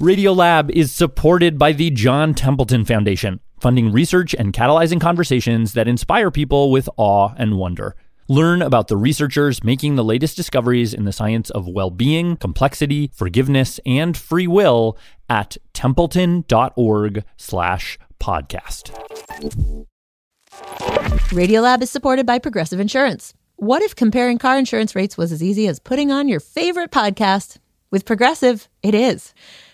Radiolab is supported by the John Templeton Foundation, funding research and catalyzing conversations that inspire people with awe and wonder. Learn about the researchers making the latest discoveries in the science of well being, complexity, forgiveness, and free will at templeton.org slash podcast. Radiolab is supported by Progressive Insurance. What if comparing car insurance rates was as easy as putting on your favorite podcast? With Progressive, it is.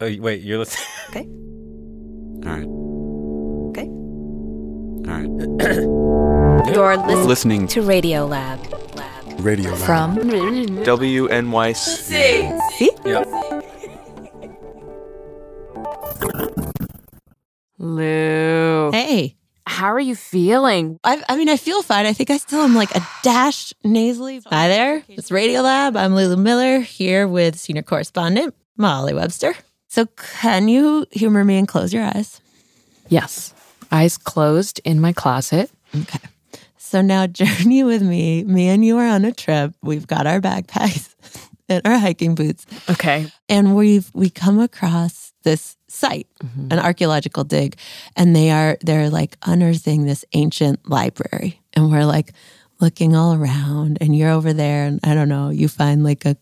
Oh, wait, you're listening. Okay. All right. Okay. All right. You're listening, Listening to Radiolab. Radio Lab. From WNYC. See? Yeah. Lou, Hey. how are you feeling? I, I mean, I feel fine. I think I still am like a dash nasally. Hi there. It's Radiolab. I'm Lulu Miller here with senior correspondent Molly Webster. So, can you humor me and close your eyes? Yes. Eyes closed in my closet. Okay. So now journey with me. Me and you are on a trip. We've got our backpacks and our hiking boots. Okay. And we've we come across this site, mm-hmm. an archaeological dig, and they are they're like unearthing this ancient library. And we're like looking all around and you're over there and I don't know, you find like a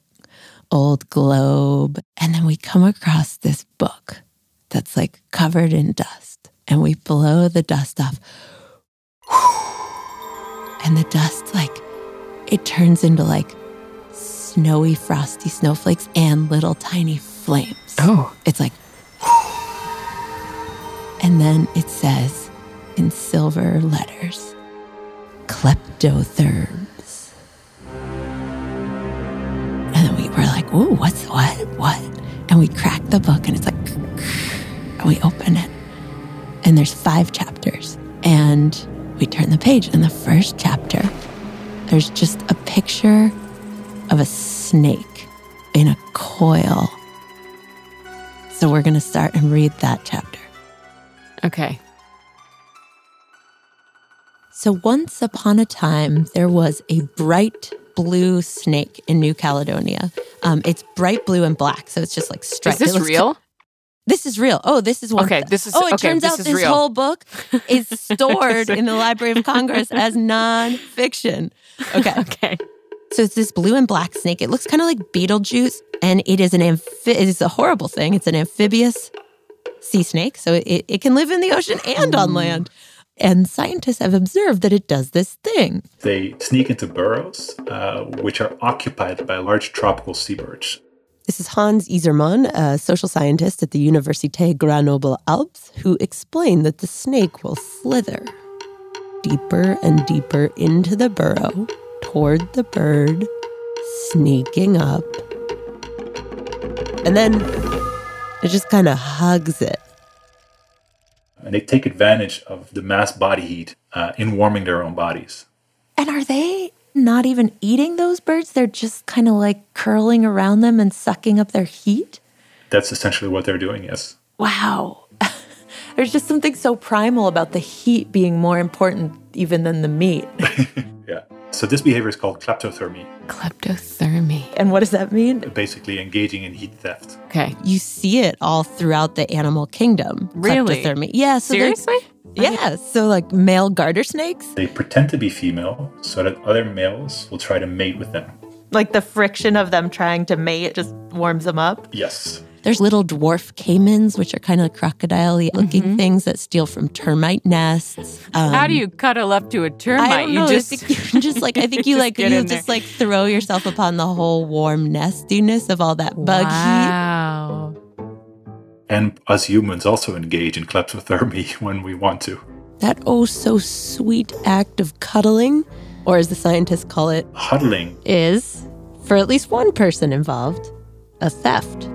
old globe. And then we come across this book that's like covered in dust. And we blow the dust off. And the dust, like, it turns into like snowy, frosty snowflakes and little tiny flames. Oh. It's like, and then it says in silver letters, kleptotherms. Like, ooh, what's what? What? And we crack the book and it's like, and we open it. And there's five chapters. And we turn the page. And the first chapter, there's just a picture of a snake in a coil. So we're going to start and read that chapter. Okay. So once upon a time, there was a bright blue snake in New Caledonia. Um, it's bright blue and black, so it's just like Is this real? This is real. Oh, this is one. Okay, this is- Oh, it okay, turns out this real. whole book is stored in the Library of Congress as nonfiction. Okay. Okay. So it's this blue and black snake. It looks kind of like Beetlejuice, and it is an amphi- it is a horrible thing. It's an amphibious sea snake, so it, it can live in the ocean and on land. And scientists have observed that it does this thing. They sneak into burrows, uh, which are occupied by large tropical seabirds. This is Hans IJzerman, a social scientist at the Université Grenoble Alpes, who explained that the snake will slither deeper and deeper into the burrow toward the bird, sneaking up. And then it just kind of hugs it. And they take advantage of the mass body heat uh, in warming their own bodies. And are they not even eating those birds? They're just kind of like curling around them and sucking up their heat? That's essentially what they're doing, yes. Wow. There's just something so primal about the heat being more important even than the meat. Yeah. So this behavior is called kleptothermy, Kleptothermy. And what does that mean? basically engaging in heat theft. Okay. You see it all throughout the animal kingdom. Really? Kleptothermy. Yeah. So Seriously? Yeah. So like male garter snakes. They pretend to be female so that other males will try to mate with them. Like the friction of them trying to mate just warms them up. Yes. There's little dwarf caimans, which are kind of crocodile looking things that steal from termite nests. Um, How do you cuddle up to a termite? I don't know. You I just think you just like I think you like you in just there. like throw yourself upon the whole warm nestiness of all that bug heat. Wow. And us humans also engage in kleptothermy when we want to. That oh so sweet act of cuddling, or as the scientists call it, Huddling is for at least one person involved, a theft.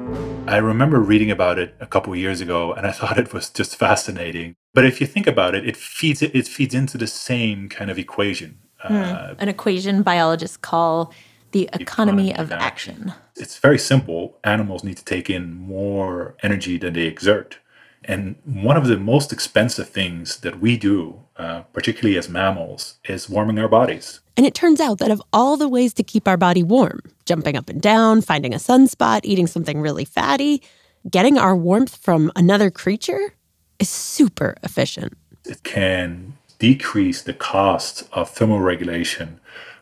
I remember reading about it a couple of years ago and I thought it was just fascinating. But if you think about it, it feeds it, it feeds into the same kind of equation. Uh, An equation biologists call the economy, economy of of action. it's very simple. Animals need to take in more energy than they exert. And one of the most expensive things that we do, uh, particularly as mammals, is warming our bodies. And it turns out that of all the ways to keep our body warm, jumping up and down, finding a sunspot, eating something really fatty, getting our warmth from another creature is super efficient. It can decrease the cost of thermoregulation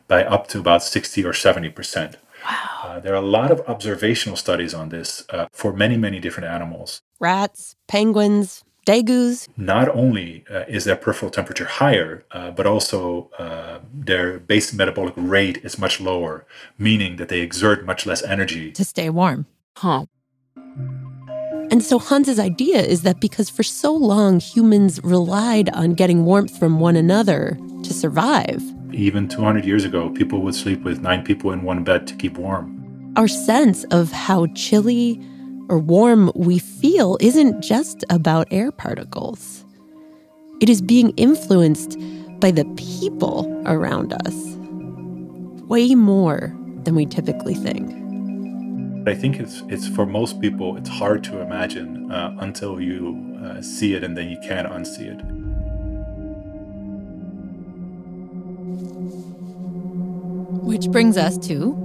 by up to about 60 or 70%. Wow. Uh, there are a lot of observational studies on this uh, for many, many different animals. Rats, penguins, degus. Not only uh, is their peripheral temperature higher, uh, but also uh, their base metabolic rate is much lower, meaning that they exert much less energy. to stay warm. Huh. And so Hans's idea is that because for so long humans relied on getting warmth from one another to survive, Even 200 years ago, people would sleep with nine people in one bed to keep warm. our sense of how chilly or warm we feel isn't just about air particles. It is being influenced by the people around us way more than we typically think. I think it's it's for most people it's hard to imagine uh, until you uh, see it and then you can't unsee it. Which brings us to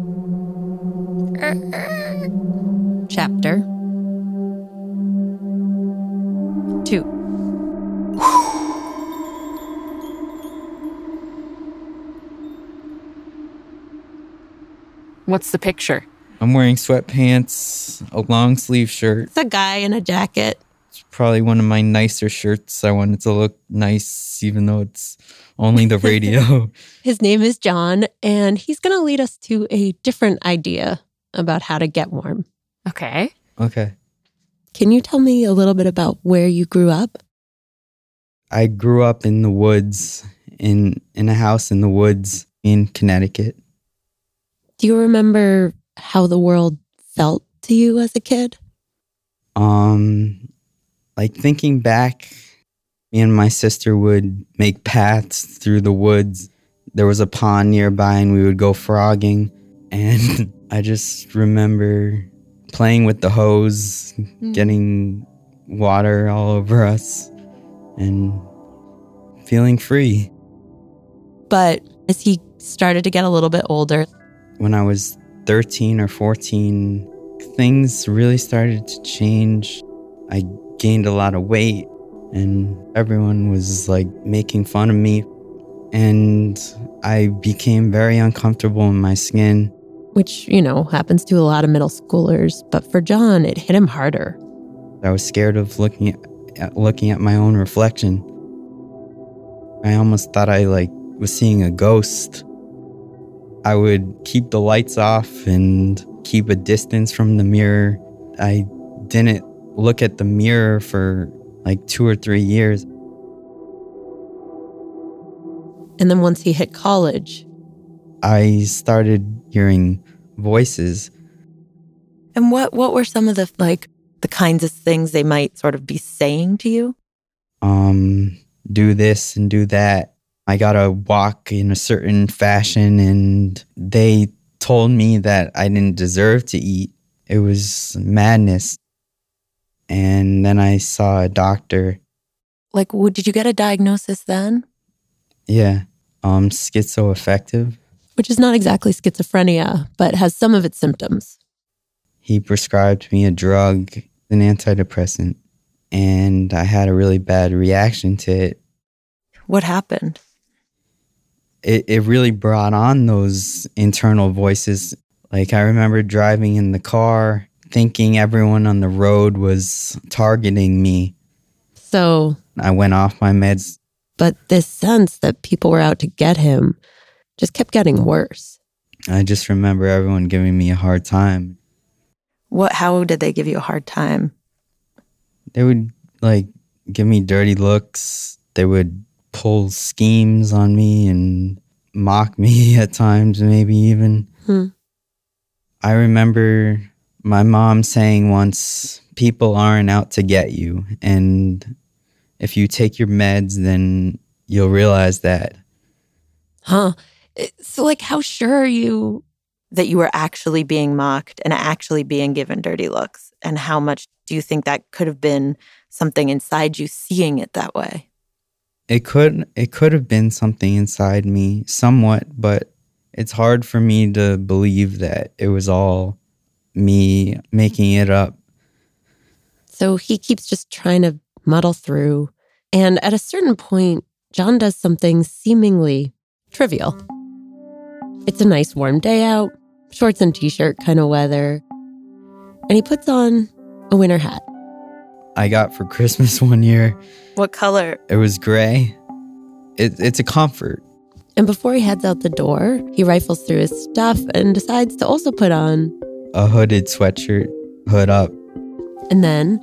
chapter two. What's the picture? I'm wearing sweatpants, a long sleeve shirt. It's a guy in a jacket. It's probably one of my nicer shirts. I wanted to look nice, even though it's only the radio. His name is John, and he's going to lead us to a different idea about how to get warm. Okay. okay. Can you tell me a little bit about where you grew up? I grew up in the woods, in in a house in the woods in Connecticut. Do you remember how the world felt to you as a kid? Um, like thinking back, me and my sister would make paths through the woods. There was a pond nearby, and we would go frogging. And I just remember playing with the hose, mm. getting water all over us, and feeling free. But as he started to get a little bit older, When I was 13 or 14, things really started to change. I gained a lot of weight, and everyone was like making fun of me. And I became very uncomfortable in my skin. Which, you know, happens to a lot of middle schoolers, but for John, it hit him harder. I was scared of looking at, at looking at my own reflection. I almost thought I like was seeing a ghost. I would keep the lights off and keep a distance from the mirror. I didn't look at the mirror for like 2 or 3 years. And then once he hit college, I started hearing voices. and what what were some of the like the kinds of things they might sort of be saying to you? um, do this and do that. I gotta walk in a certain fashion, and they told me that I didn't deserve to eat. It was madness. And then I saw a doctor. Like, did you get a diagnosis then? Yeah, um, schizoaffective. Which is not exactly schizophrenia, but has some of its symptoms. He prescribed me a drug, an antidepressant, and I had a really bad reaction to it. What happened? it, it really brought on those internal voices. Like I remember driving in the car thinking everyone on the road was targeting me. So, I went off my meds. but this sense that people were out to get him just kept getting worse. I just remember everyone giving me a hard time. What how did they give you a hard time? They would like give me dirty looks. They would pull schemes on me and mock me at times, maybe even. Hmm. I remember my mom saying once, people aren't out to get you. And if you take your meds, then you'll realize that. Huh. Eh, So, like, how sure are you that you were actually being mocked and actually being given dirty looks? And how much do you think that could have been something inside you seeing it that way? It could it could have been something inside me somewhat, but it's hard for me to believe that it was all me making it up. So he keeps just trying to muddle through. And at a certain point, John does something seemingly trivial. It's a nice warm day out, shorts and t shirt kind of weather. And he puts on a winter hat. I got for Christmas one year. What color? It was gray. It, it's a comfort. And before he heads out the door, he rifles through his stuff and decides to also put on. A hooded sweatshirt, hood up. And then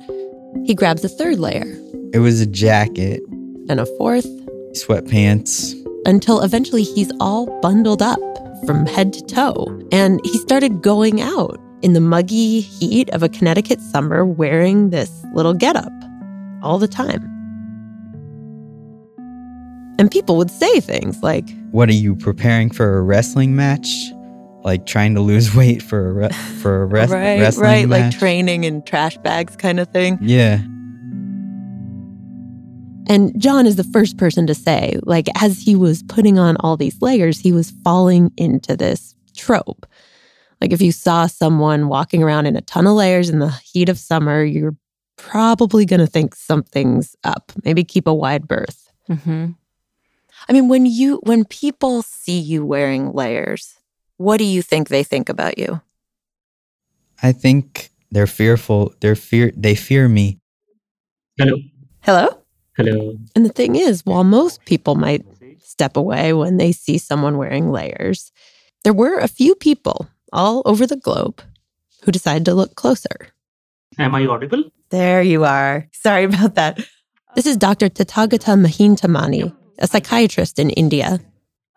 he grabs a third layer It was a jacket, and a fourth sweatpants. until eventually he's all bundled up from head to toe. And he started going out in the muggy heat of a Connecticut summer wearing this little getup all the time. And people would say things like, What are you preparing for a wrestling match? Like trying to lose weight for a re- for a res- right, wrestling right, like training in trash bags kind of thing. yeah. And John is the first person to say, like, as he was putting on all these layers, he was falling into this trope. Like, if you saw someone walking around in a ton of layers in the heat of summer, you're probably going to think something's up. Maybe keep a wide berth. Mm-hmm. I mean, when you when people see you wearing layers, what do you think they think about you? I think they're fearful. They're fear. They fear me. Hello. Hello? Hello. And the thing is, while most people might step away when they see someone wearing layers, there were a few people all over the globe who decided to look closer. Am I audible? There you are. Sorry about that. This is Dr. Tathagata Mahintamani, a psychiatrist in India,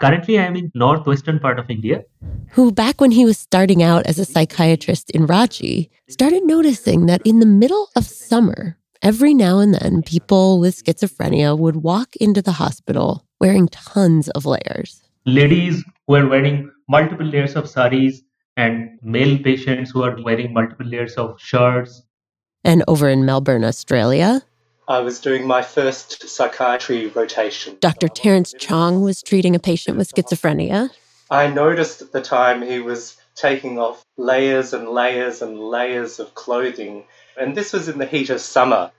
Currently, I am in northwestern part of India. who, back when he was starting out as a psychiatrist in Ranchi, started noticing that in the middle of summer, every now and then, people with schizophrenia would walk into the hospital wearing tons of layers. Ladies who are wearing multiple layers of saris and male patients who are wearing multiple layers of shirts. And over in Melbourne, Australia, I was doing my first psychiatry rotation. Dr. Terence Chong was treating a patient with schizophrenia. I noticed at the time he was taking off layers and layers and layers of clothing, and this was in the heat of summer.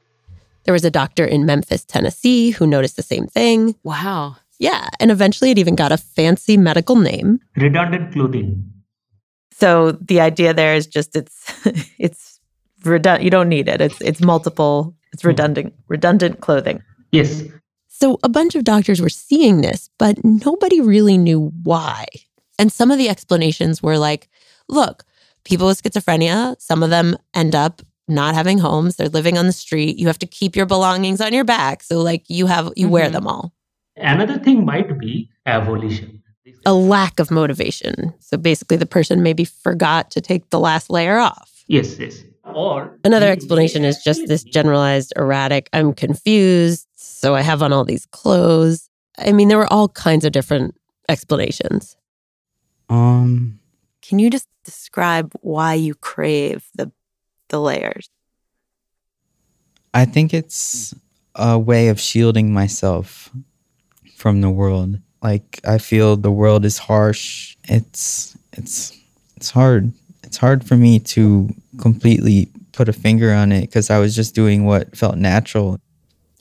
There was a doctor in Memphis, Tennessee, who noticed the same thing. Wow. Yeah, and eventually it even got a fancy medical name. Redundant clothing. So the idea there is just it's it's redundant. You don't need it. It's it's multiple. It's hmm. redundant redundant clothing. Yes. So a bunch of doctors were seeing this, but nobody really knew why. And some of the explanations were like, look, people with schizophrenia, some of them end up not having homes, they're living on the street. You have to keep your belongings on your back. So like you have you wear Mhm. them all. Another thing might be avolition. A lack of motivation. So basically the person maybe forgot to take the last layer off. Yes, yes. Or Another explanation is just this generalized erratic, I'm confused, so I have on all these clothes. I mean, there were all kinds of different explanations. Um, Can you just describe why you crave the the layers? I think it's a way of shielding myself from the world. Like I feel the world is harsh. It's it's it's hard. It's hard for me to completely put a finger on it because I was just doing what felt natural.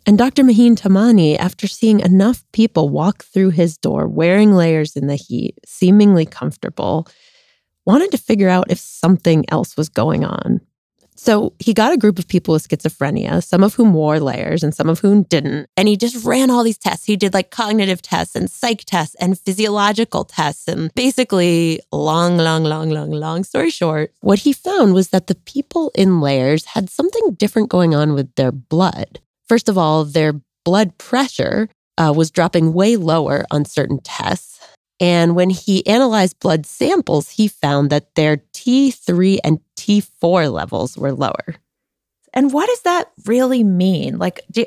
And Dr. Mahintamani, after seeing enough people walk through his door wearing layers in the heat, seemingly comfortable, wanted to figure out if something else was going on. So he got a group of people with schizophrenia, some of whom wore layers and some of whom didn't. And he just ran all these tests. He did like cognitive tests and psych tests and physiological tests. And basically, long, long, long, long, long story short, what he found was that the people in layers had something different going on with their blood. First of all, their blood pressure uh, was dropping way lower on certain tests. And when he analyzed blood samples, he found that their T3 and T4 levels were lower. And what does that really mean? Like, do,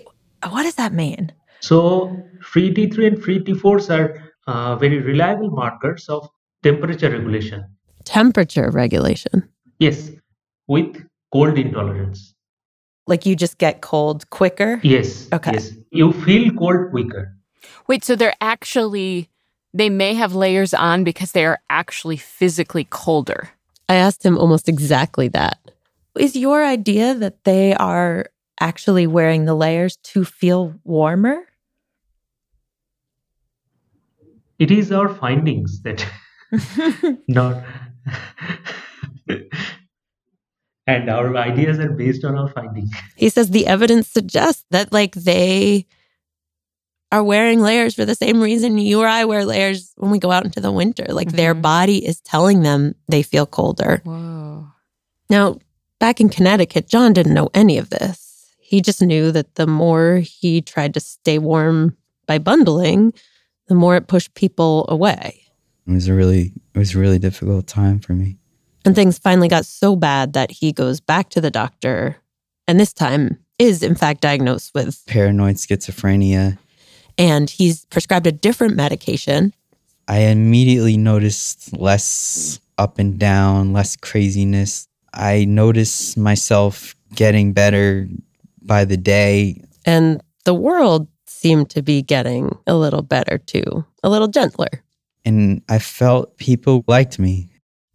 what does that mean? So, free T3 and free T4s are uh, very reliable markers of temperature regulation. Temperature regulation. Yes, with cold intolerance. Like you just get cold quicker? Yes. Okay. Yes. You feel cold quicker. Wait, so they're actually, they may have layers on because they are actually physically colder. I asked him almost exactly that. Is your idea that they are actually wearing the layers to feel warmer? It is our findings that not and our ideas are based on our findings. He says the evidence suggests that like they are wearing layers for the same reason you or I wear layers when we go out into the winter. Like their mm-hmm. body is telling them they feel colder. Whoa. Now, back in Connecticut, John didn't know any of this. He just knew that the more he tried to stay warm by bundling, the more it pushed people away. It was a really it was a really difficult time for me. And things finally got so bad that he goes back to the doctor and this time is in fact diagnosed with Paranoid schizophrenia. And he's prescribed a different medication. I immediately noticed less up and down, less craziness. I noticed myself getting better by the day. And the world seemed to be getting a little better too, a little gentler. And I felt people liked me.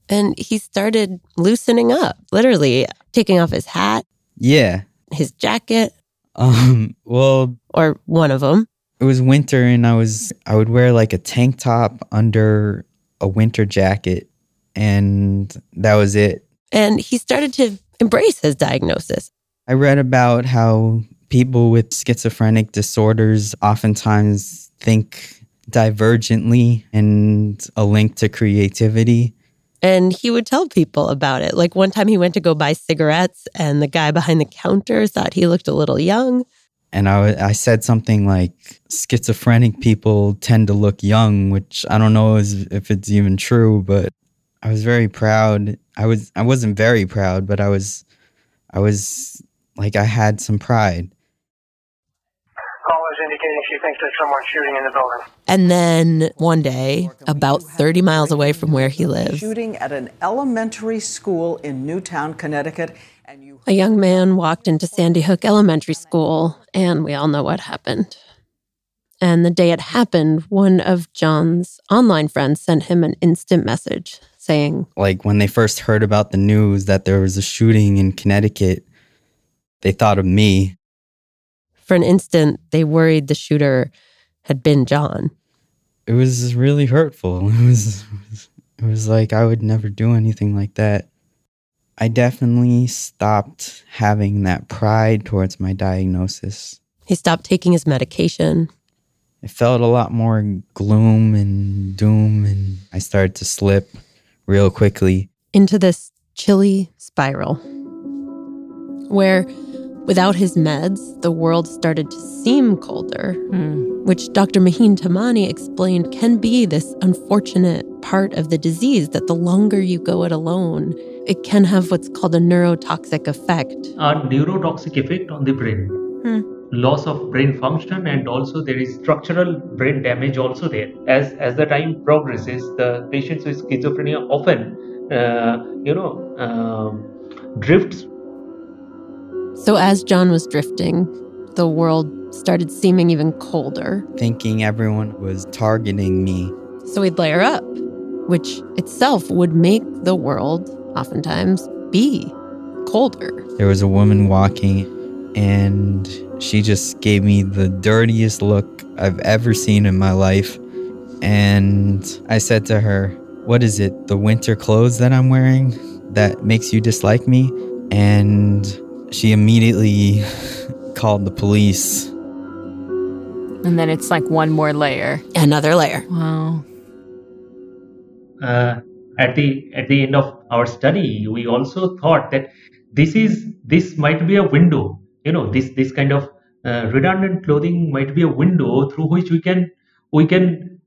And he started loosening up, literally taking off his hat, Yeah. his jacket, Um, well, or one of them. It was winter and I was I would wear like a tank top under a winter jacket and that was it. And he started to embrace his diagnosis. I read about how people with schizophrenic disorders oftentimes think divergently and a link to creativity. And he would tell people about it. Like one time he went to go buy cigarettes, and the guy behind the counter thought he looked a little young. And I, I said something like schizophrenic people tend to look young, which I don't know is, if it's even true, but I was very proud. I was I wasn't very proud, but I was I was like I had some pride. Callers indicating she thinks there's someone shooting in the building. And then one day, about 30 miles away from where he lives, Shooting at an elementary school in Newtown, Connecticut. A young man walked into Sandy Hook Elementary School, and we all know what happened. And the day it happened, one of John's online friends sent him an instant message saying, Like when they first heard about the news that there was a shooting in Connecticut, they thought of me. for an instant, they worried the shooter had been John. It was really hurtful. It was it was like I would never do anything like that. I definitely stopped having that pride towards my diagnosis. He stopped taking his medication. It felt a lot more gloom and doom, and I started to slip real quickly. into this chilly spiral where without his meds the world started to seem colder hmm. which dr Mahintamani explained can be this unfortunate part of the disease that the longer you go it alone it can have what's called a neurotoxic effect A neurotoxic effect on the brain. Hmm. Loss of brain function and also there is structural brain damage also there. As as the time progresses, the patients with schizophrenia often, uh, you know, um, drifts so as john was drifting the world started seeming even colder Thinking everyone was targeting me. So he'd layer up, which itself would make the world oftentimes be colder. There was a woman walking, and she just gave me the dirtiest look I've ever seen in my life. And I said to her, What is it, the winter clothes that I'm wearing that makes you dislike me? And she immediately called the police. And then it's like one more layer. Another layer. Wow. uh, at the at the end of our study, we also thought that this is this might be a window. You know, this this kind of uh, redundant clothing might be a window through which we can we can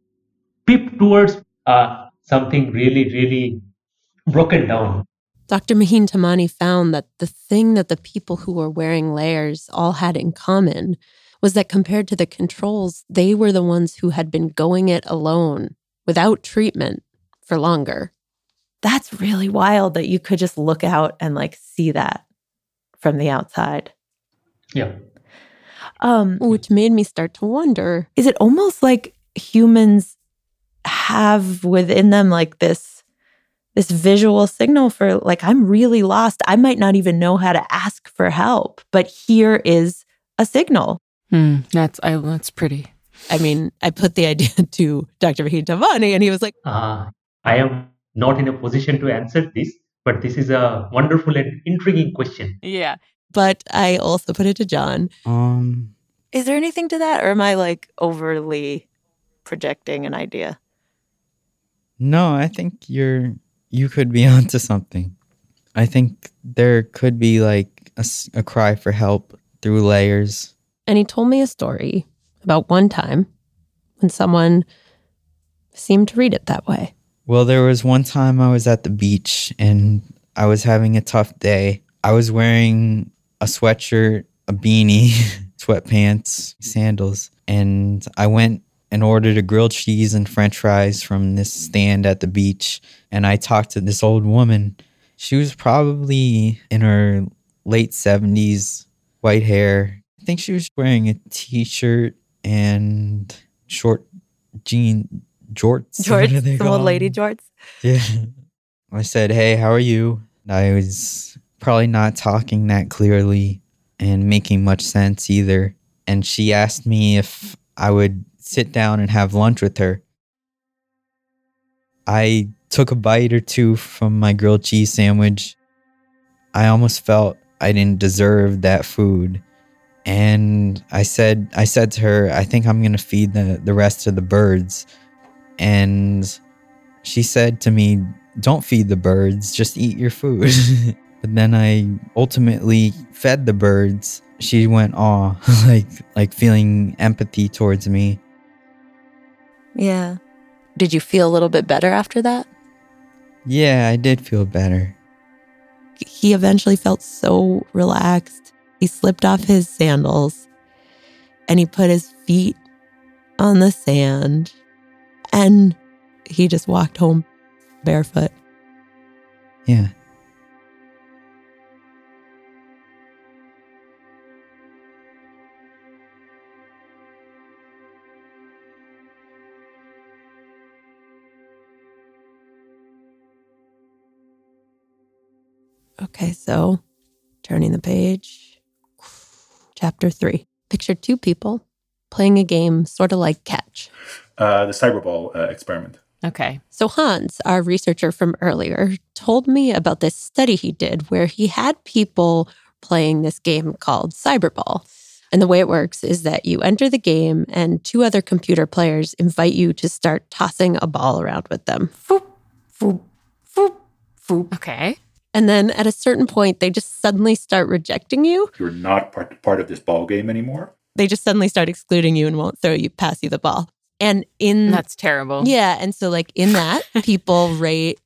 peep towards uh, something really, really broken down. Dr. Mahintamani found that the thing that the people who were wearing layers all had in common was that compared to the controls, they were the ones who had been going it alone without treatment for longer. That's really wild that you could just look out and like see that from the outside. Yeah. Um, Which made me start to wonder is it almost like humans have within them like this this visual signal for like I'm really lost. I might not even know how to ask for help, but here is a signal. Hmm, that's I, that's pretty. I mean, I put the idea to Dr. Mahintamani and he was like, Uh, I am not in a position to answer this, but this is a wonderful and intriguing question. Yeah. but I also put it to John. Um, Is there anything to that or am I like overly projecting an idea? no, I think you're you could be onto something. I think there could be like a, s- a cry for help through layers. And he told me a story about one time when someone seemed to read it that way. Well, there was one time I was at the beach and I was having a tough day. I was wearing a sweatshirt, a beanie, sweatpants, sandals, and I went and ordered a grilled cheese and french fries from this stand at the beach. And I talked to this old woman. She was probably in her late 70s, white hair. I think she was wearing a t shirt and short jean jorts. What do they Jorts, the old lady jorts. Yeah. I said, Hey, how are you? I was probably not talking that clearly and making much sense either. And she asked me if I would sit down and have lunch with her. I took a bite or two from my grilled cheese sandwich. I almost felt I didn't deserve that food. And I said I said to her, I think I'm gonna feed the, the rest of the birds. And she said to me, Don't feed the birds, just eat your food. but then I ultimately fed the birds. She went aw, like like feeling empathy towards me. Yeah. Did you feel a little bit better after that? Yeah, I did feel better. He eventually felt so relaxed. He slipped off his sandals and he put his feet on the sand and he just walked home barefoot. Yeah. Okay, so turning the page. Chapter three. Picture two people playing a game sort of like catch. Uh, the cyberball uh, experiment. Okay. So, Hans, our researcher from earlier, told me about this study he did where he had people playing this game called Cyberball. And the way it works is that you enter the game, and two other computer players invite you to start tossing a ball around with them. Foop, foop, foop, foop. Okay. And then at a certain point, they just suddenly start rejecting you. You're not part, part of this ball game anymore. They just suddenly start excluding you and won't throw you, pass you the ball. And in That's terrible. Yeah. And so, like, in that, people rate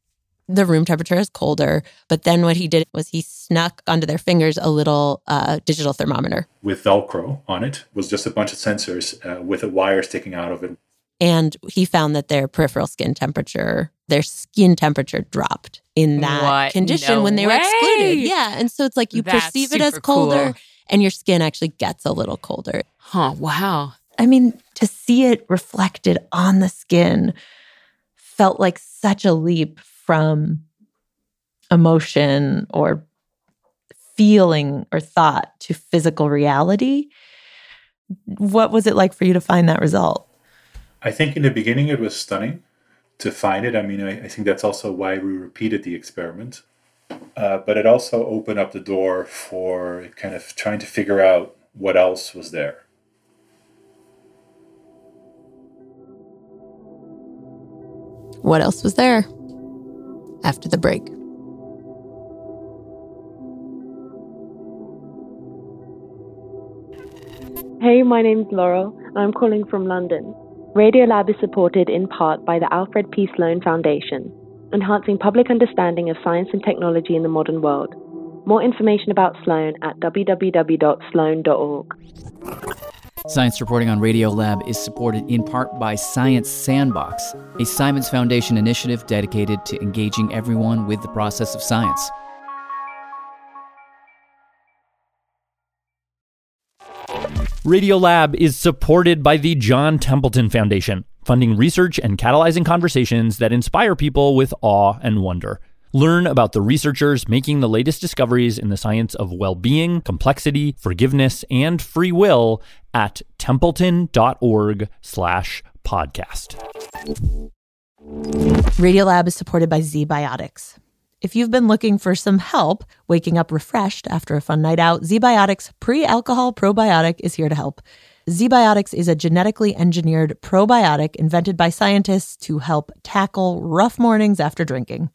the room temperature as colder. But then what he did was he snuck onto their fingers a little uh, digital thermometer. With Velcro on it was just a bunch of sensors uh, with a wire sticking out of it. And he found that their peripheral skin temperature, their skin temperature dropped in that What? condition No when they were excluded. Yeah. And so it's like you That's perceive it as colder cool. and your skin actually gets a little colder. Huh. Wow. I mean, to see it reflected on the skin felt like such a leap from emotion or feeling or thought to physical reality. What was it like for you to find that result? I think in the beginning it was stunning to find it. I mean, I, I think that's also why we repeated the experiment. Uh, but it also opened up the door for kind of trying to figure out what else was there. What else was there after the break? Hey, my name's Laurel, and I'm calling from London. Radiolab is supported in part by the Alfred P. Sloan Foundation, enhancing public understanding of science and technology in the modern world. More information about Sloan at www.sloan.org. Science reporting on Radiolab is supported in part by Science Sandbox, a Simons Foundation initiative dedicated to engaging everyone with the process of science. Radiolab is supported by the John Templeton Foundation, funding research and catalyzing conversations that inspire people with awe and wonder. Learn about the researchers making the latest discoveries in the science of well being, complexity, forgiveness, and free will at templeton.org slash podcast. Radiolab is supported by ZBiotics. If you've been looking for some help waking up refreshed after a fun night out, ZBiotics pre alcohol probiotic is here to help. ZBiotics is a genetically engineered probiotic invented by scientists to help tackle rough mornings after drinking.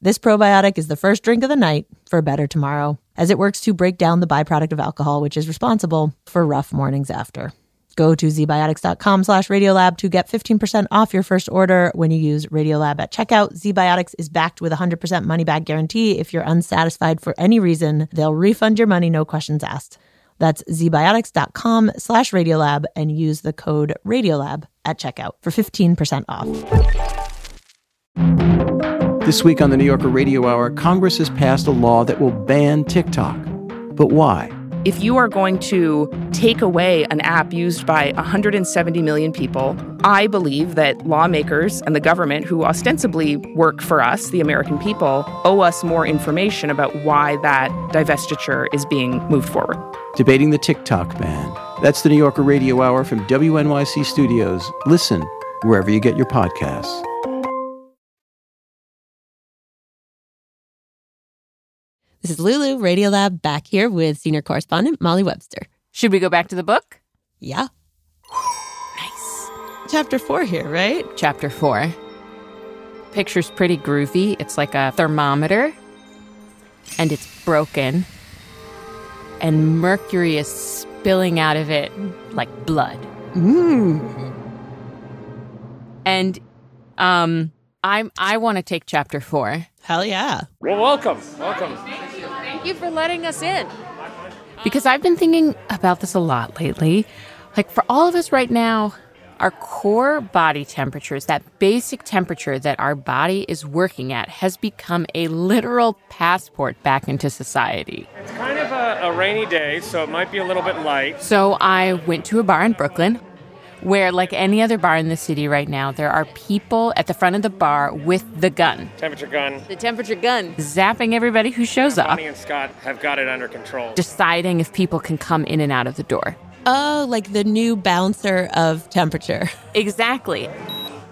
This probiotic is the first drink of the night for a better tomorrow, as it works to break down the byproduct of alcohol, which is responsible for rough mornings after. Go to zbiotics.com slash radiolab to get 15% off your first order when you use Radiolab at checkout. ZBiotics is backed with a 100% money back guarantee. If you're unsatisfied for any reason, they'll refund your money, no questions asked. That's zbiotics.com slash radiolab and use the code radiolab at checkout for 15% off. This week on the New Yorker Radio Hour, Congress has passed a law that will ban TikTok. But why? If you are going to take away an app used by 170 million people, I believe that lawmakers and the government, who ostensibly work for us, the American people, owe us more information about why that divestiture is being moved forward. Debating the TikTok ban. That's the New Yorker Radio Hour from WNYC Studios. Listen wherever you get your podcasts. This is Lulu, Radiolab, back here with senior correspondent Molly Webster. Should we go back to the book? Yeah. nice. Chapter four here, right? Chapter four. Picture's pretty groovy. It's like a thermometer, and it's broken, and mercury is spilling out of it like blood. Ooh. And um, I'm I want to take chapter four. Hell yeah. Well, welcome. Welcome. Thank you, Thank you for letting us in. Because I've been thinking about this a lot lately. Like for all of us right now, our core body temperatures, that basic temperature that our body is working at, has become a literal passport back into society. It's kind of a, a rainy day, so it might be a little bit light. So I went to a bar in Brooklyn where, like any other bar in the city right now, there are people at the front of the bar with the gun. Temperature gun. The temperature gun. Zapping everybody who shows up. Bonnie and Scott have got it under control. Deciding if people can come in and out of the door. Oh, like the new bouncer of temperature. Exactly.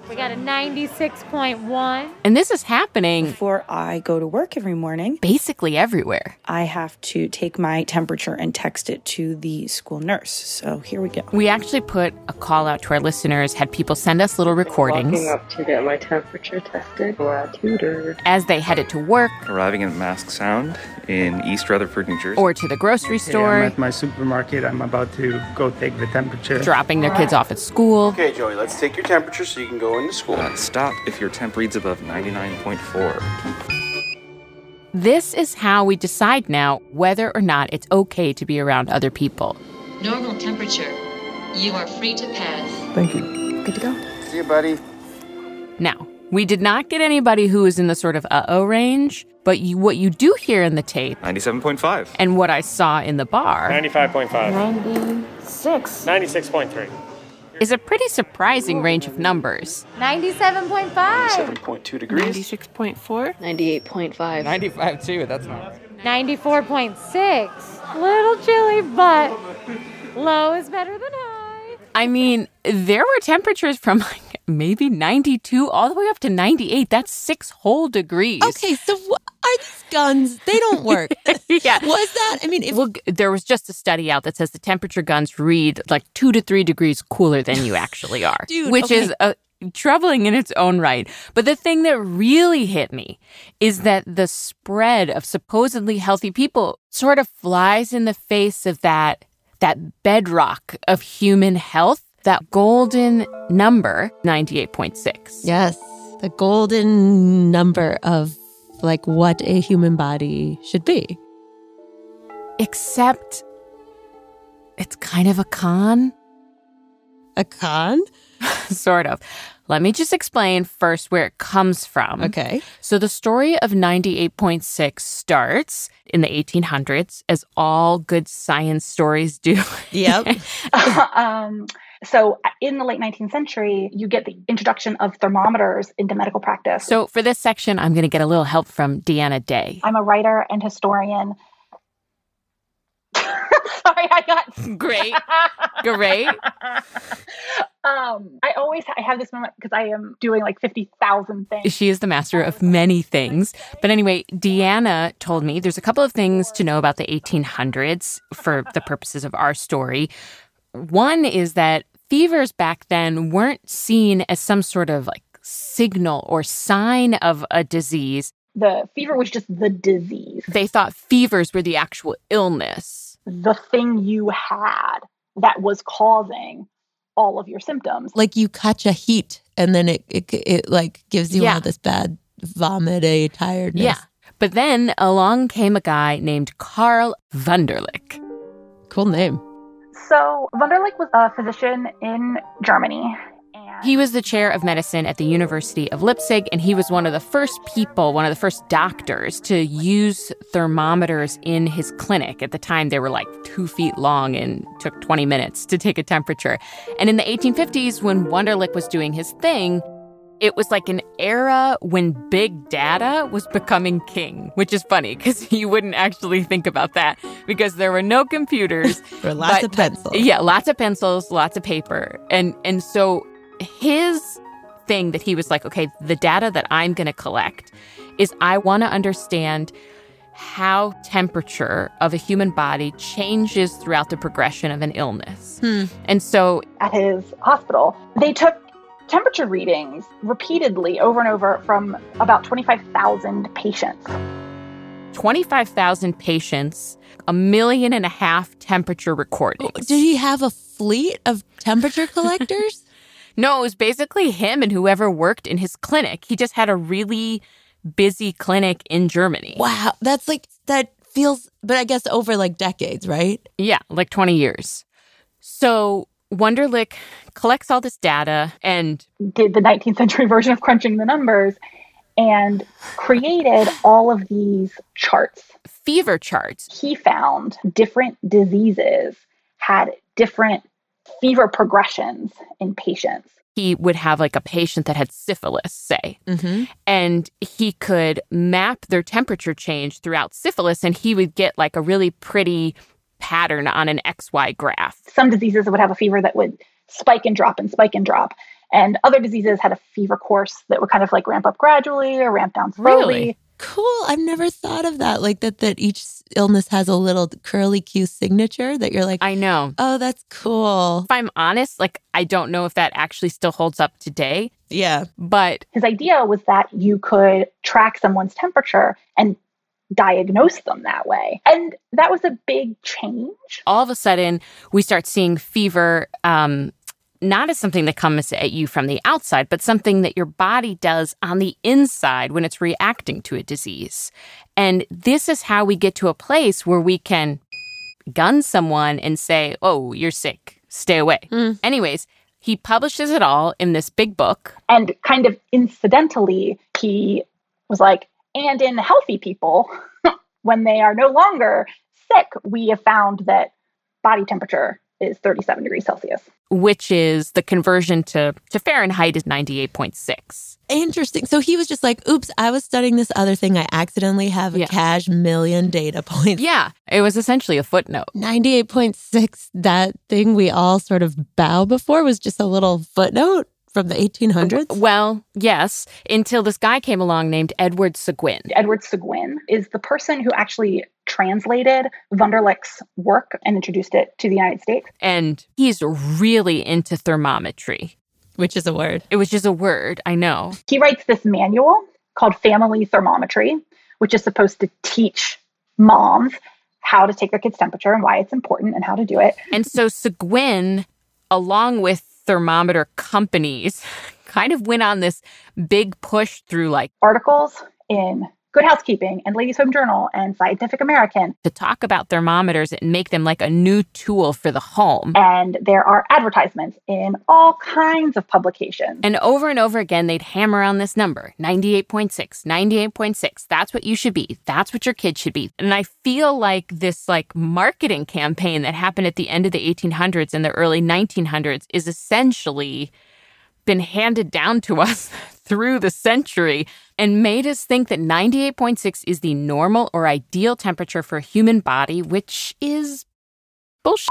We got a 96.1. And this is happening before I go to work every morning. Basically everywhere. I have to take my temperature and text it to the school nurse. So here we go. We actually put a call out to our listeners, had people send us little recordings. Walking up to get my temperature tested for a tutor. As they headed to work. Arriving at Masque Sound in East Rutherford, New Jersey. Or to the grocery store. Yeah, I'm at my supermarket. I'm about to go take the temperature. Dropping their kids off at school. Okay, Joey, let's take your temperature so you can go into school. Uh, stop if your temp reads above 99.4. This is how we decide now whether or not it's okay to be around other people. Normal temperature. You are free to pass. Thank you. Good to go. See you, buddy. Now, we did not get anybody who is in the sort of uh oh range, but you, what you do hear in the tape 97.5. and what I saw in the bar 95.5. 96. 96.3. is a pretty surprising range of numbers. 97.5. 7.2 degrees. 96.4. 98.5. 95 too, that's not. 94.6. Little chilly, but low is better than high. I mean, there were temperatures from like maybe 92 all the way up to 98. That's six whole degrees. Okay, so are these guns? They don't work. yeah. Was that? I mean, if Well, there was just a study out that says the temperature guns read like two to three degrees cooler than you actually are, Dude, which okay. is uh, troubling in its own right. But the thing that really hit me is that the spread of supposedly healthy people sort of flies in the face of that that bedrock of human health that golden number, 98.6. Yes, the golden number of like what a human body should be. Except it's kind of a con. A con? sort of. Let me just explain first where it comes from. Okay. So the story of 98.6 starts in the 1800s, as all good science stories do. Yep. um, so in the late 19th century, you get the introduction of thermometers into medical practice. So for this section, I'm going to get a little help from Deanna Day. I'm a writer and historian. Sorry, I got great, great. um, I always I have this moment because I am doing like fifty thousand things. She is the master of many things. But anyway, Deanna told me there's a couple of things to know about the 1800s for the purposes of our story. One is that fevers back then weren't seen as some sort of like signal or sign of a disease. The fever was just the disease. They thought fevers were the actual illness. The thing you had that was causing all of your symptoms. Like you catch a heat and then it it, it like gives you Yeah. all this bad vomity tiredness. Yeah. But then along came a guy named Carl Wunderlich. Cool name. So Wunderlich was a physician in Germany. He was the chair of medicine at the University of Leipzig, and he was one of the first people, one of the first doctors to use thermometers in his clinic. At the time, they were like two feet long and took 20 minutes to take a temperature. And in the 1850s, when Wunderlich was doing his thing, it was like an era when big data was becoming king, which is funny because you wouldn't actually think about that because there were no computers. There were lots but- of pencils. Yeah, lots of pencils, lots of paper. And and so his thing that he was like, okay, the data that I'm going to collect is I want to understand how temperature of a human body changes throughout the progression of an illness. Hmm. And so at his hospital, they took temperature readings repeatedly over and over from about 25,000 patients. 25,000 patients, a million and a half temperature recordings. Did he have a fleet of temperature collectors? No, it was basically him and whoever worked in his clinic. He just had a really busy clinic in Germany. wow, that's like that feels but I guess over like decades, right? Yeah, like 20 years. So Wunderlich collects all this data and Did the 19th century version of crunching the numbers and created all of these charts. fever charts. He found different diseases had different fever progressions in patients. He would have like a patient that had syphilis, say, Mm-hmm. and he could map their temperature change throughout syphilis, and he would get like a really pretty pattern on an XY graph. Some diseases would have a fever that would spike and drop and spike and drop. And other diseases had a fever course that would kind of like ramp up gradually or ramp down slowly. Cool. I've never thought of that. Like that that each illness has a little curly Q signature that you're like, I know. oh, that's cool. If I'm honest, like I don't know if that actually still holds up today, Yeah. but His idea was that you could track someone's temperature and diagnose them that way. And that was a big change. all of a sudden we start seeing fever um, not as something that comes at you from the outside, but something that your body does on the inside when it's reacting to a disease. And this is how we get to a place where we can gun someone and say, oh, you're sick, stay away. Hmm. Anyways, he publishes it all in this big book. And kind of incidentally, he was like, and in healthy people, when they are no longer sick, we have found that body temperature is 37 degrees Celsius. Which is the conversion to, to Fahrenheit is 98.6. Interesting. So he was just like, oops, I was studying this other thing. I accidentally have a cash million data points. Yeah, it was essentially a footnote. 98.6, that thing we all sort of bow before was just a little footnote from the 1800s. Well, yes, until this guy came along named Edward Seguin. Edward Seguin is the person who actually translated Wunderlich's work and introduced it to the United States. And he's really into thermometry, which is a word. It was just a word, I know. He writes this manual called Family Thermometry, which is supposed to teach moms how to take their kids' temperature and why it's important and how to do it. And so Seguin, along with thermometer companies kind of went on this big push through like articles in Good Housekeeping and Ladies Home Journal and Scientific American to talk about thermometers and make them like a new tool for the home. And there are advertisements in all kinds of publications. And over and over again, they'd hammer on this number 98.6, 98.6. That's what you should be. That's what your kid should be. And I feel like this like marketing campaign that happened at the end of the 1800s and the early 1900s is essentially been handed down to us through the century and made us think that 98.6 is the normal or ideal temperature for a human body, which is bullshit.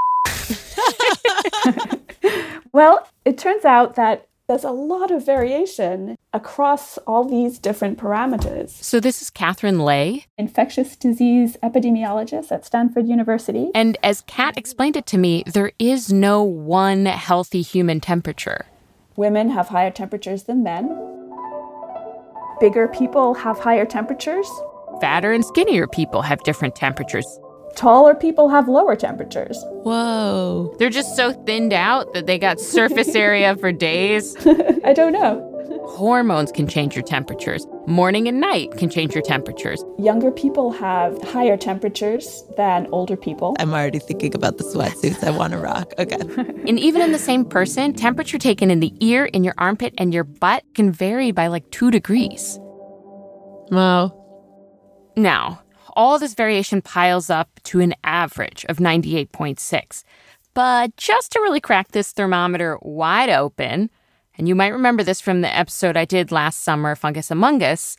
well, it turns out that there's a lot of variation across all these different parameters. So, this is Catherine Ley, infectious disease epidemiologist at Stanford University. And as Kat explained it to me, there is no one healthy human temperature. Women have higher temperatures than men. Bigger people have higher temperatures. Fatter and skinnier people have different temperatures. Taller people have lower temperatures. Whoa. They're just so thinned out that they got surface area for days. I don't know. Hormones can change your temperatures. Morning and night can change your temperatures. Younger people have higher temperatures than older people. I'm already thinking about the sweatsuits I want to rock. Okay. and even in the same person, temperature taken in the ear, in your armpit, and your butt can vary by like two degrees. Wow. Now, all this variation piles up to an average of 98.6. But just to really crack this thermometer wide open, and you might remember this from the episode I did last summer, Fungus Among Us,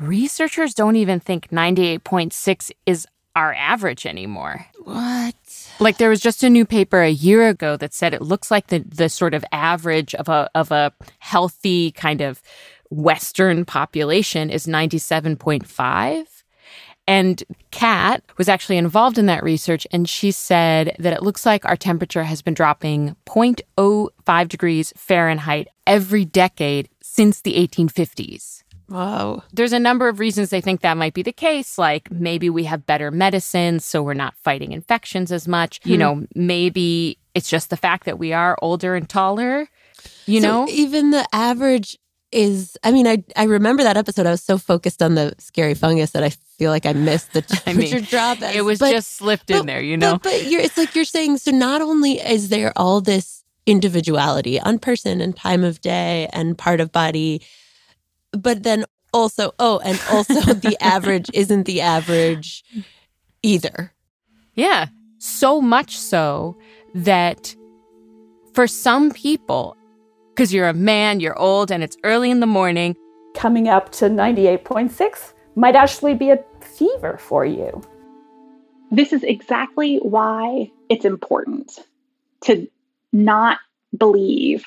researchers don't even think 98.6 is our average anymore. What? Like there was just a new paper a year ago that said it looks like the the sort of average of a of a healthy kind of western population is 97.5. And Kat was actually involved in that research, and she said that it looks like our temperature has been dropping 0.05 degrees Fahrenheit every decade since the 1850s. Wow. There's a number of reasons they think that might be the case. Like maybe we have better medicines, so we're not fighting infections as much. Hmm. You know, maybe it's just the fact that we are older and taller. You so know, even the average is I mean, I I remember that episode. I was so focused on the scary fungus that I feel like I missed the temperature I mean, drop. As, it was but, just slipped but, in there, you know. But, but you're, it's like you're saying. So not only is there all this individuality on person and time of day and part of body, but then also oh, and also the average isn't the average either. Yeah, so much so that for some people because you're a man, you're old, and it's early in the morning. Coming up to 98.6 might actually be a fever for you. This is exactly why it's important to not believe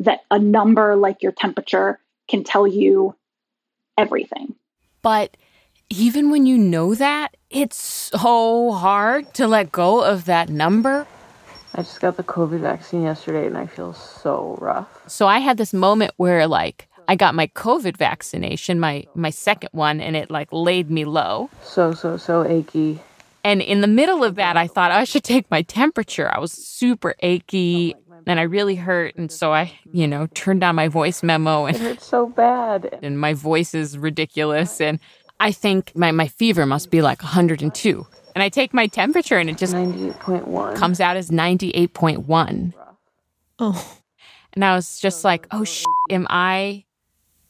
that a number like your temperature can tell you everything. But even when you know that, it's so hard to let go of that number. I just got the COVID vaccine yesterday and I feel so rough. So I had this moment where like I got my COVID vaccination, my my second one, and it like laid me low. So so so achy. And in the middle of that, I thought I should take my temperature. I was super achy and I really hurt. And so I, you know, turned on my voice memo and it hurts so bad. And my voice is ridiculous. And I think my, my fever must be like 102 and I take my temperature and it just 98.1 comes out as 98.1. Oh. And I was just like, oh, sh- am I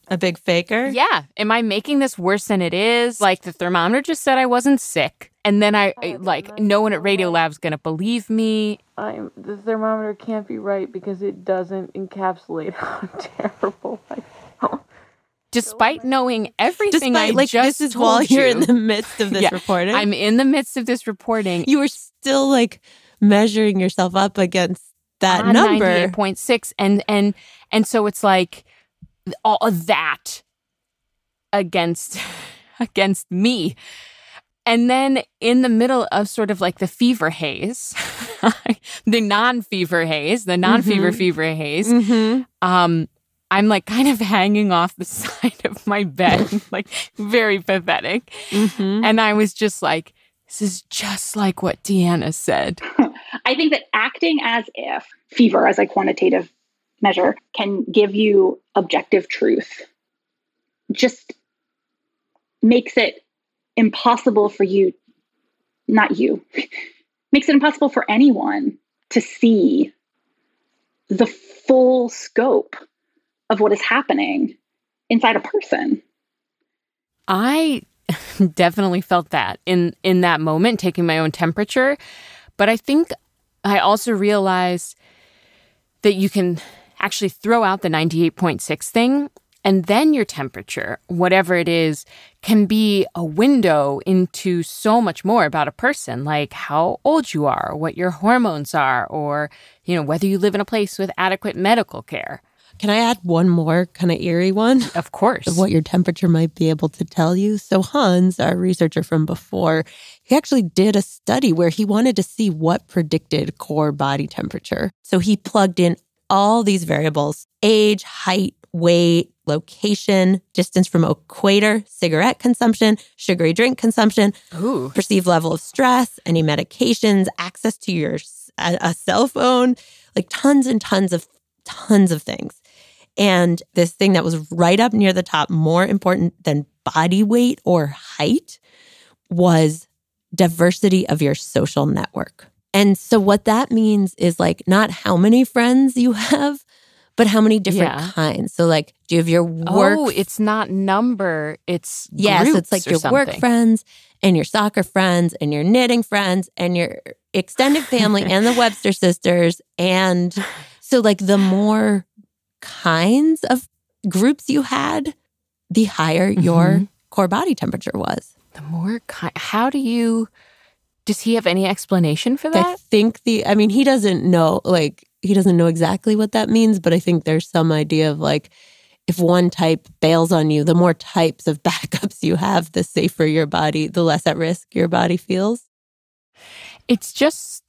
a big faker? Yeah. Am I making this worse than it is? Like the thermometer just said I wasn't sick. And then I, like, no one at Radiolab's going to believe me. I'm, the thermometer can't be right because it doesn't encapsulate how terrible I feel despite knowing everything despite, I like, just this is told while you, you're in the midst of this yeah, reporting. I'm in the midst of this reporting. You were still like measuring yourself up against that on number, 98.6, and and and so it's like all of that against against me. And then in the middle of sort of like the fever haze, the non-fever haze, the non-fever Mm-hmm. fever haze, Mhm. um, I'm like kind of hanging off the side of my bed, like very pathetic. Mm-hmm. And I was just like, this is just like what Deanna said. I think that acting as if fever as a quantitative measure can give you objective truth just makes it impossible for you, not you, makes it impossible for anyone to see the full scope of what is happening inside a person. I definitely felt that in in that moment taking my own temperature, but I think I also realized that you can actually throw out the 98.6 thing and then your temperature, whatever it is, can be a window into so much more about a person, like how old you are, what your hormones are, or, you know, whether you live in a place with adequate medical care. Can I add one more kind of eerie one? Of course. Of what your temperature might be able to tell you. So, Hans, our researcher from before, he actually did a study where he wanted to see what predicted core body temperature. So, he plugged in all these variables age, height, weight, location, distance from equator, cigarette consumption, sugary drink consumption, Ooh. perceived level of stress, any medications, access to your a, a cell phone, like tons and tons of tons of things. And this thing that was right up near the top, more important than body weight or height, was diversity of your social network. And so, what that means is like not how many friends you have, but how many different Yeah. kinds. So, like, do you have your oh, work? Oh, it's not number, it's yes, it's like your work friends and your soccer friends and your knitting friends and your extended family and the Webster sisters. And so, like, the more kinds of groups you had, the higher your Mm-hmm. core body temperature was. The more how do you does he have any explanation for that? I think the, I mean, he doesn't know, like, he doesn't know exactly what that means, but I think there's some idea of like, if one type bails on you, the more types of backups you have, the safer your body, the less at risk your body feels. It's just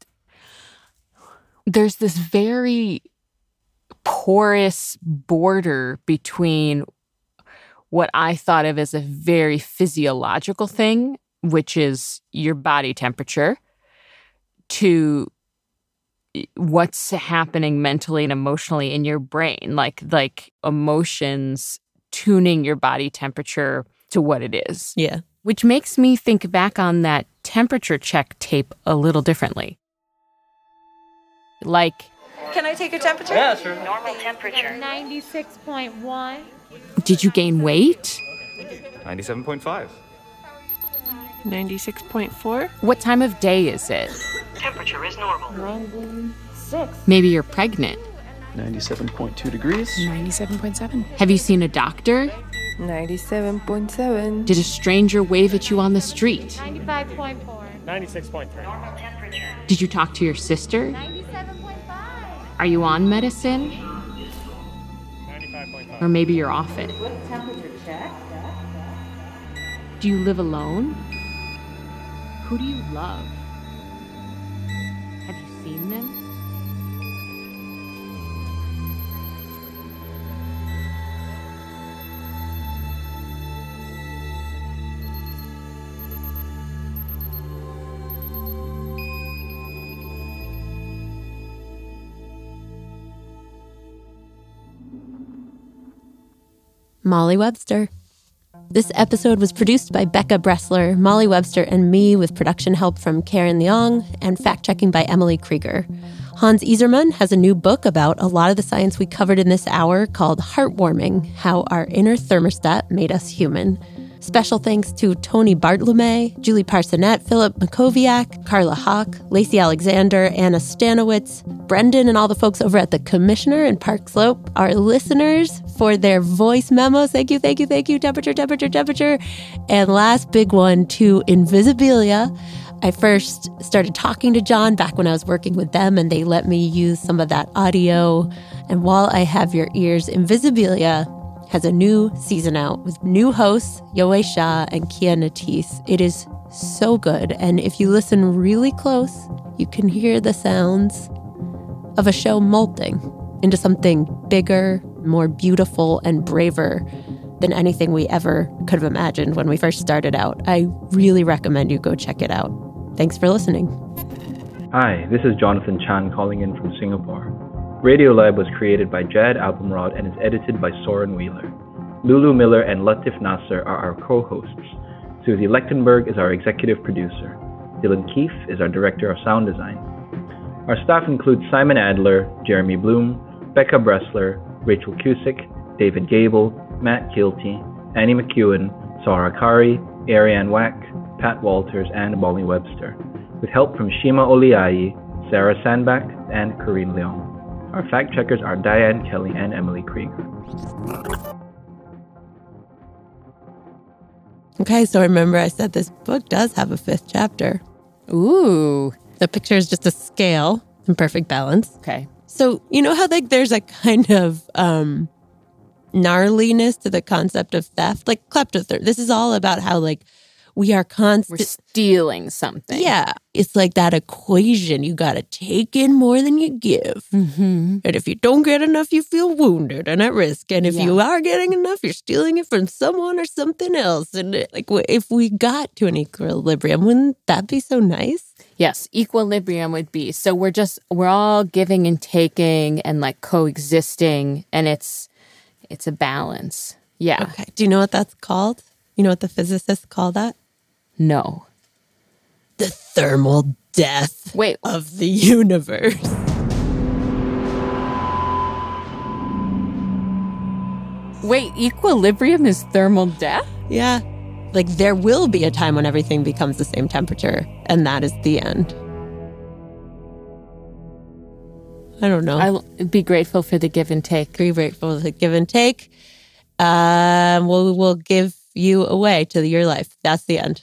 there's this very porous border between what I thought of as a very physiological thing, which is your body temperature, to what's happening mentally and emotionally in your brain, like like emotions tuning your body temperature to what it is. Yeah. Which makes me think back on that temperature check tape a little differently. Like Can I take your temperature? Yeah, sure. Normal temperature. 96.1. Did you gain weight? 97.5. 96.4. What time of day is it? Temperature is normal. 96. Maybe you're pregnant. 97.2 degrees. 97.7. Have you seen a doctor? 97.7. Did a stranger wave at you on the street? 95.4. 96.3. Normal temperature. Did you talk to your sister? Are you on medicine? Or maybe you're off it. Do you live alone? Who do you love? Molly Webster. This episode was produced by Becca Bressler, Molly Webster, and me with production help from Carin Leong and fact checking by Emily Krieger. Hans IJzerman has a new book about a lot of the science we covered in this hour called Heartwarming How Our Inner Thermostat Made Us Human. Special thanks to Tony Bartolome, Julie Parsonnet, Philip Mackowiak, Carla Hawk, Lacey Alexander, Anna Stanowitz, Brendan, and all the folks over at the Commissioner in Park Slope, our listeners for their voice memos. Thank you, thank you, thank you. Temperature, temperature, temperature. And last big one to Invisibilia. I first started talking to John back when I was working with them, and they let me use some of that audio. And while I have your ears, Invisibilia has a new season out with new hosts, Yowei Shaw and Kia Natisse. It is so good. And if you listen really close, you can hear the sounds of a show molting into something bigger, more beautiful, and braver than anything we ever could have imagined when we first started out. I really recommend you go check it out. Thanks for listening. Hi, this is Jonathan Chan calling in from Singapore. Radiolab was created by Jad Abumrad and is edited by Soren Wheeler. Lulu Miller and Latif Nasser are our co-hosts. Susie Lechtenberg is our executive producer. Dylan Keefe is our director of sound design. Our staff includes Simon Adler, Jeremy Bloom, Becca Bressler, Rachel Cusick, David Gable, Matt Kilty, Annie McEwen, Sarah Qari, Arianne Wack, Pat Walters, and Molly Webster, with help from Shima Oliai, Sarah Sandbach, and Corinne Leong. Our fact checkers are Diane Kelly and Emily Krieger. Okay, so remember I said this book does have a fifth chapter. Ooh. The picture is just a scale in perfect balance. Okay. So, you know how like there's a kind of um gnarliness to the concept of theft, like kleptothermy. This is all about how like we are constant We're stealing something. Yeah, it's like that equation. You got to take in more than you give, mm-hmm. and if you don't get enough, you feel wounded and at risk. And if Yeah. you are getting enough, you're stealing it from someone or something else. And it- like, if we got to an equilibrium, wouldn't that be so nice? Yes, equilibrium would be. So we're just we're all giving and taking and like coexisting and it's it's a balance. Yeah. Okay. Do you know what that's called? You know what the physicists call that? No. The thermal death Wait. of the universe. Wait, equilibrium is thermal death? Yeah. Like there will be a time when everything becomes the same temperature, and that is the end. I don't know. I'll be grateful for the give and take. Be grateful for the give and take. Um, we'll, we'll give you away to your life. That's the end.